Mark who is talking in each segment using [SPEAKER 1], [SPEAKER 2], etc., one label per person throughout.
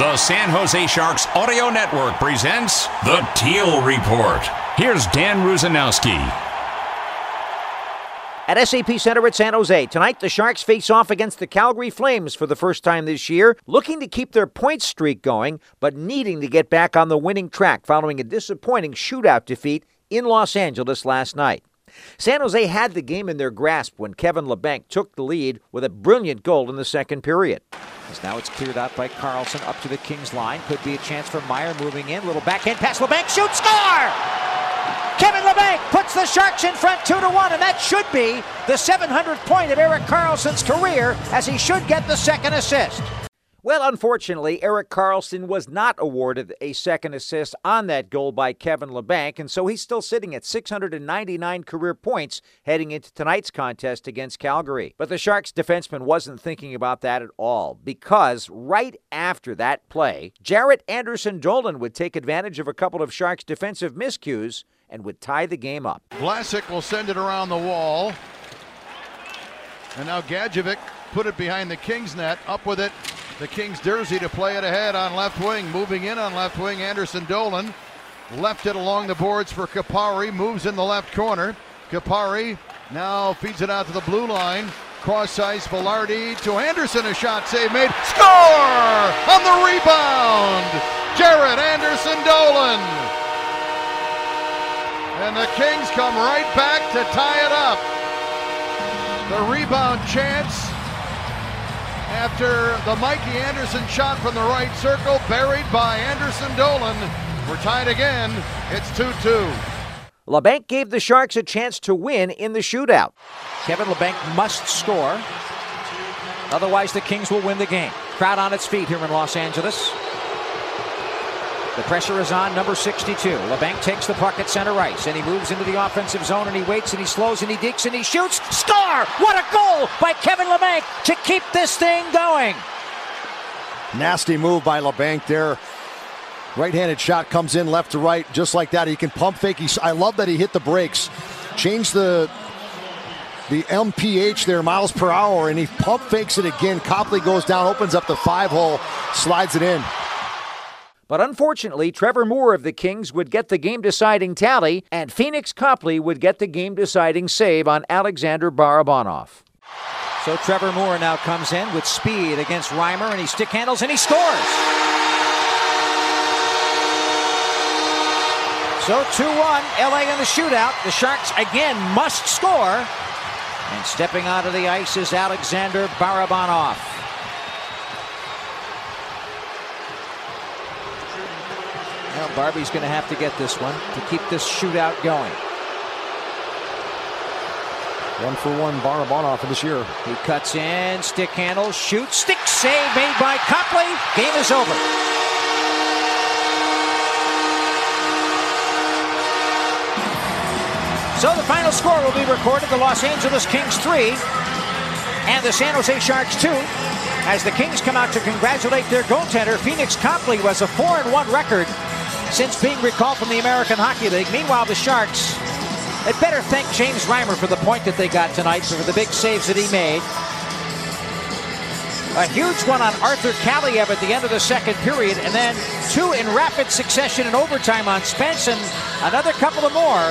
[SPEAKER 1] The San Jose Sharks Audio Network presents The Teal Report. Here's Dan Rusanowsky.
[SPEAKER 2] At SAP Center at San Jose, tonight the Sharks face off against the Calgary Flames for the first time this year, looking to keep their point streak going, but needing to get back on the winning track following a disappointing shootout defeat in Los Angeles last night. San Jose had the game in their grasp when Kevin Labanc took the lead with a brilliant goal in the second period.
[SPEAKER 3] As now it's cleared out by Karlsson up to the Kings line. Could be a chance for Meier moving in. Little backhand pass. Labanc shoots, score! Kevin Labanc puts the Sharks in front 2 to 1, and that should be the 700th point of Erik Karlsson's career as he should get the second assist.
[SPEAKER 2] Well, unfortunately, Erik Karlsson was not awarded a second assist on that goal by Kevin Labanc, and so he's still sitting at 699 career points heading into tonight's contest against Calgary. But the Sharks defenseman wasn't thinking about that at all, because right after that play, Jaret Anderson Dolan would take advantage of a couple of Sharks defensive miscues and would tie the game up.
[SPEAKER 4] Vlasic will send it around the wall. And now Gadjovich put it behind the Kings net, up with it the Kings jersey to play it ahead on left wing. Moving in on left wing, Anderson Dolan. Left it along the boards for Kupari. Moves in the left corner. Kupari now feeds it out to the blue line. Cross ice, Vilardi to Anderson. A shot save made. Score! On the rebound! Jaret Anderson Dolan. And the Kings come right back to tie it up. The rebound chance after the Mikey Anderson shot from the right circle, buried by Anderson Dolan. We're tied again. It's 2 2.
[SPEAKER 2] Labanc gave the Sharks a chance to win in the shootout.
[SPEAKER 3] Kevin Labanc must score. Otherwise, the Kings will win the game. Crowd on its feet here in Los Angeles. The pressure is on number 62. Labanc takes the puck at center ice and he moves into the offensive zone and he waits and he slows and he digs and he shoots. Score! What a goal by Kevin Labanc to keep this thing going.
[SPEAKER 5] Nasty move by Labanc there. Right-handed shot comes in left to right, just like that. He can pump fake. He, I love that he hit the brakes, changed the the MPH there, miles per hour, and he pump fakes it again. Copley goes down, opens up the five hole, slides it in.
[SPEAKER 2] But unfortunately, Trevor Moore of the Kings would get the game deciding tally, and Pheonix Copley would get the game deciding save on Alexander Barabanov.
[SPEAKER 3] So Trevor Moore now comes in with speed against Reimer, and he stick handles and he scores. So 2 1, LA in the shootout. The Sharks again must score. And stepping onto the ice is Alexander Barabanov. Well, Barbie's going to have to get this one to keep this shootout going.
[SPEAKER 5] One for one, Barabanov this year.
[SPEAKER 3] He cuts in, stick handle, shoots, stick save made by Copley. Game is over. So the final score will be recorded: the Los Angeles Kings three and the San Jose Sharks two. As the Kings come out to congratulate their goaltender, Pheonix Copley was a four and one record since being recalled from the American Hockey League. Meanwhile, the Sharks had better thank James Reimer for the point that they got tonight, for the big saves that he made. A huge one on Arthur Kaliyev at the end of the second period, and then two in rapid succession in overtime on Spence, and another couple of more.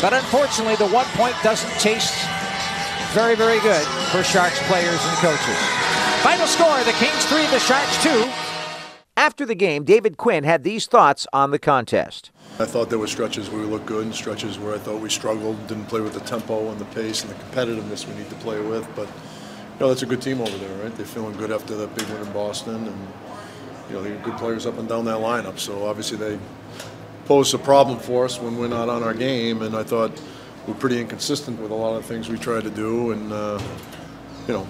[SPEAKER 3] But unfortunately, the one point doesn't taste very, very good for Sharks players and coaches. Final score the Kings 3, the Sharks 2.
[SPEAKER 2] After the game, David Quinn had these thoughts on the contest.
[SPEAKER 6] I thought there were stretches where we looked good and stretches where I thought we struggled, didn't play with the tempo and the pace and the competitiveness we need to play with. But, you know, that's a good team over there, right? They're feeling good after that big win in Boston. And, you know, they got good players up and down that lineup. So obviously they pose a problem for us when we're not on our game. And I thought we're pretty inconsistent with a lot of things we try to do, and uh, you know,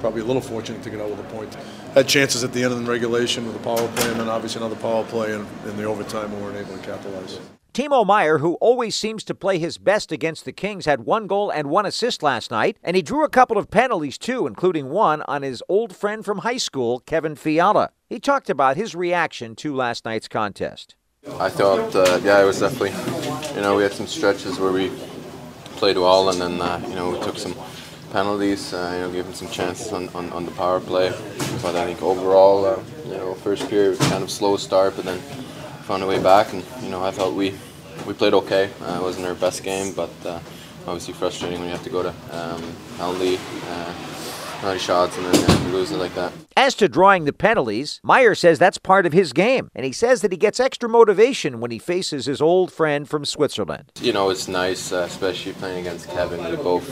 [SPEAKER 6] probably a little fortunate to get out with a point. Had chances at the end of the regulation with a power play, and then obviously another power play in, in the overtime, and weren't able to capitalize.
[SPEAKER 2] Timo Meier, who always seems to play his best against the Kings, had one goal and one assist last night, and he drew a couple of penalties too, including one on his old friend from high school, Kevin Fiala. He talked about his reaction to last night's contest.
[SPEAKER 7] I thought, uh, yeah, it was definitely, you know, we had some stretches where we played well, and then, uh, you know, we took some penalties, uh, you know, gave them some chances on, on, on, the power play. But I think overall, uh, you know, first period kind of slow start, but then found a way back, and you know I thought we we played okay. Uh, it wasn't our best game, but uh, obviously frustrating when you have to go to um, penalty, uh, shots, and then you lose it like that.
[SPEAKER 2] As to drawing the penalties, Meier says that's part of his game, and he says that he gets extra motivation when he faces his old friend from Switzerland.
[SPEAKER 7] You know, it's nice, uh, especially playing against Kevin. We both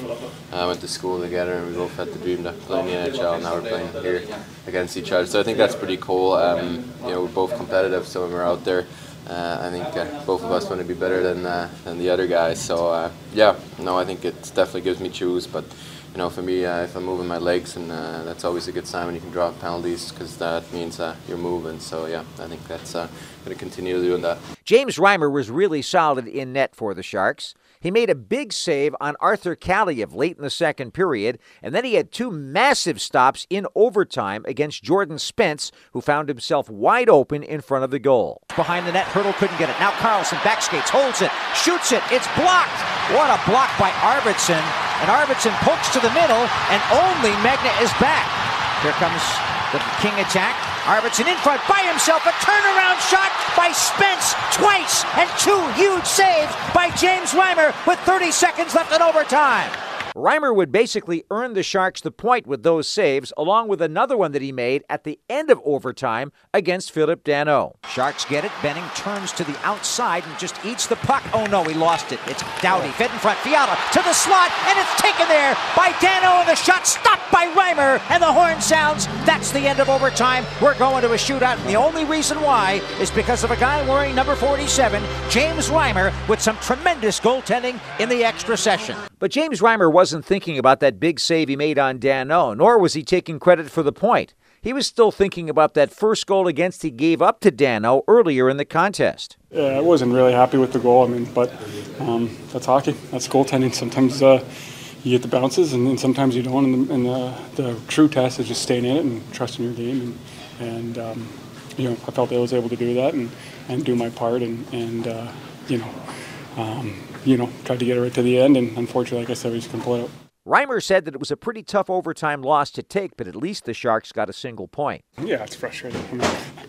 [SPEAKER 7] uh, went to school together, and we both had the dream to play in the NHL. Now we're playing here against each other, so I think that's pretty cool. Um, you know, we're both competitive, so when we're out there. Uh, I think uh, both of us want to be better than uh, than the other guys. So uh, yeah, no, I think it definitely gives me chews, but you know, for me, uh, if I'm moving my legs, and uh, that's always a good sign when you can draw penalties because that means you're moving. So yeah, I think that's going to continue doing that.
[SPEAKER 2] James Reimer was really solid in net for the Sharks. He made a big save on Arthur Kaliyev late in the second period, and then he had two massive stops in overtime against Jordan Spence, who found himself wide open in front of the goal.
[SPEAKER 3] Behind the net, Hertl couldn't get it. Now Karlsson backskates, holds it, shoots it. It's blocked. What a block by Arvidsson. And Arvidsson pokes to the middle, and only Magna is back. Here comes the King attack. Arvidsson in front by himself. A turnaround shot by Spence twice, and two huge saves by James Reimer with 30 seconds left in overtime.
[SPEAKER 2] Reimer would basically earn the Sharks the point with those saves, along with another one that he made at the end of overtime against Phillip Danault.
[SPEAKER 3] Sharks get it. Benning turns to the outside and just eats the puck. Oh no, he lost it. It's Doughty. Fit in front. Fiala to the slot, and it's taken there by Danault, and the shot stopped by Reimer, and the horn sounds. That's the end of overtime. We're going to a shootout, and the only reason why is because of a guy wearing number 47, James Reimer, with some tremendous goaltending in the extra session.
[SPEAKER 2] But James Reimer was wasn't thinking about that big save he made on Danault, nor was he taking credit for the point. He was still thinking about that first goal against he gave up to Danault earlier in the contest.
[SPEAKER 8] Yeah, I wasn't really happy with the goal. I mean, but um, that's hockey. That's goaltending. Sometimes uh, you get the bounces, and then sometimes you don't. And, the, and the, the, true test is just staying in it and trusting your game. And, and um, you know, I felt I was able to do that and, and do my part. And, and uh, you know, um, you know, tried to get it right to the end, and unfortunately, like I said, we just couldn't pull it out.
[SPEAKER 2] Reimer said that it was a pretty tough overtime loss to take, but at least the Sharks got a single point.
[SPEAKER 8] Yeah, it's frustrating. I mean,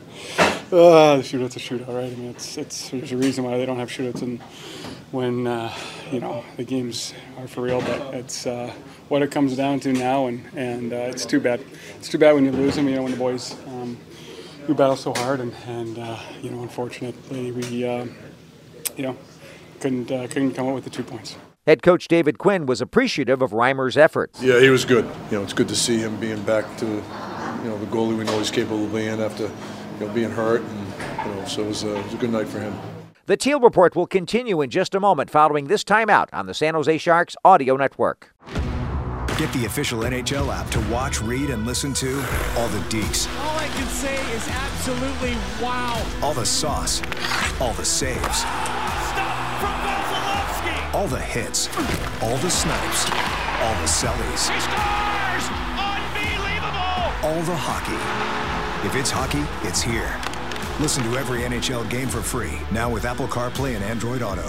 [SPEAKER 8] uh, the shootout's a shootout, right? I mean, it's it's there's a reason why they don't have shootouts and when uh, you know the games are for real. But it's uh, what it comes down to now, and and uh, it's too bad. It's too bad when you lose them. You know, when the boys um, who battle so hard, and and uh, you know, unfortunately, we uh, you know couldn't uh, couldn't come up with the two points.
[SPEAKER 2] Head coach David Quinn was appreciative of Reimer's efforts.
[SPEAKER 6] Yeah, he was good. You know, it's good to see him being back to, you know, the goalie we know he's capable of being after, you know, being hurt, and you know, so it was, a, it was a good night for him.
[SPEAKER 2] The Teal Report will continue in just a moment following this timeout on the San Jose Sharks Audio Network.
[SPEAKER 9] Get the official NHL app to watch, read, and listen to all the deeks.
[SPEAKER 10] All I can say is absolutely wow.
[SPEAKER 9] All the sauce, all the saves all the hits, all the snipes, all the sellies.
[SPEAKER 10] He scores! Unbelievable!
[SPEAKER 9] All the hockey. If it's hockey, it's here. Listen to every NHL game for free, now with Apple CarPlay and Android Auto.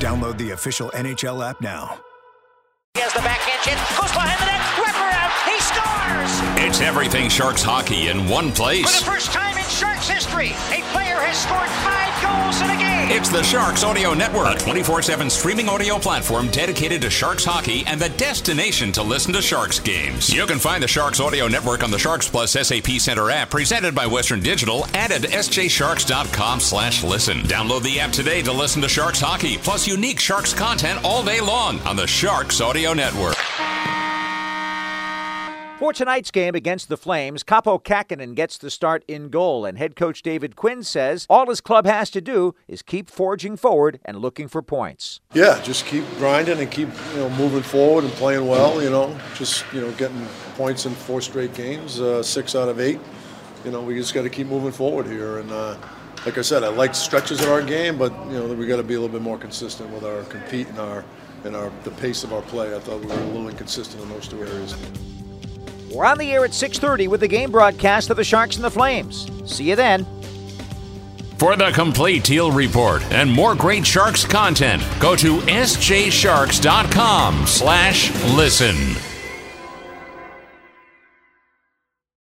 [SPEAKER 9] Download the official NHL app now.
[SPEAKER 3] He has the backhand chip, goes behind the net, wraparound, he scores!
[SPEAKER 1] It's everything Sharks hockey in one place.
[SPEAKER 3] For the first time in Sharks history, a player has scored five
[SPEAKER 1] It's the Sharks Audio Network, a 24 7 streaming audio platform dedicated to Sharks hockey and the destination to listen to Sharks games. You can find the Sharks Audio Network on the Sharks Plus SAP Center app presented by Western Digital and at sjsharks.com slash listen. Download the app today to listen to Sharks hockey, plus unique Sharks content all day long on the Sharks Audio Network.
[SPEAKER 2] For tonight's game against the Flames, Kaapo Kähkönen gets the start in goal, and head coach David Quinn says all his club has to do is keep forging forward and looking for points.
[SPEAKER 6] Yeah, just keep grinding and keep you know moving forward and playing well. You know, just you know getting points in four straight games, uh, six out of eight. You know, we just got to keep moving forward here. And uh, like I said, I like stretches of our game, but you know we got to be a little bit more consistent with our compete and our and our the pace of our play. I thought we were a little inconsistent in those two areas.
[SPEAKER 2] We're on the air at 6:30 with the game broadcast of the Sharks and the Flames. See you then.
[SPEAKER 1] For the complete Teal report and more great Sharks content, go to sjsharks.com/listen.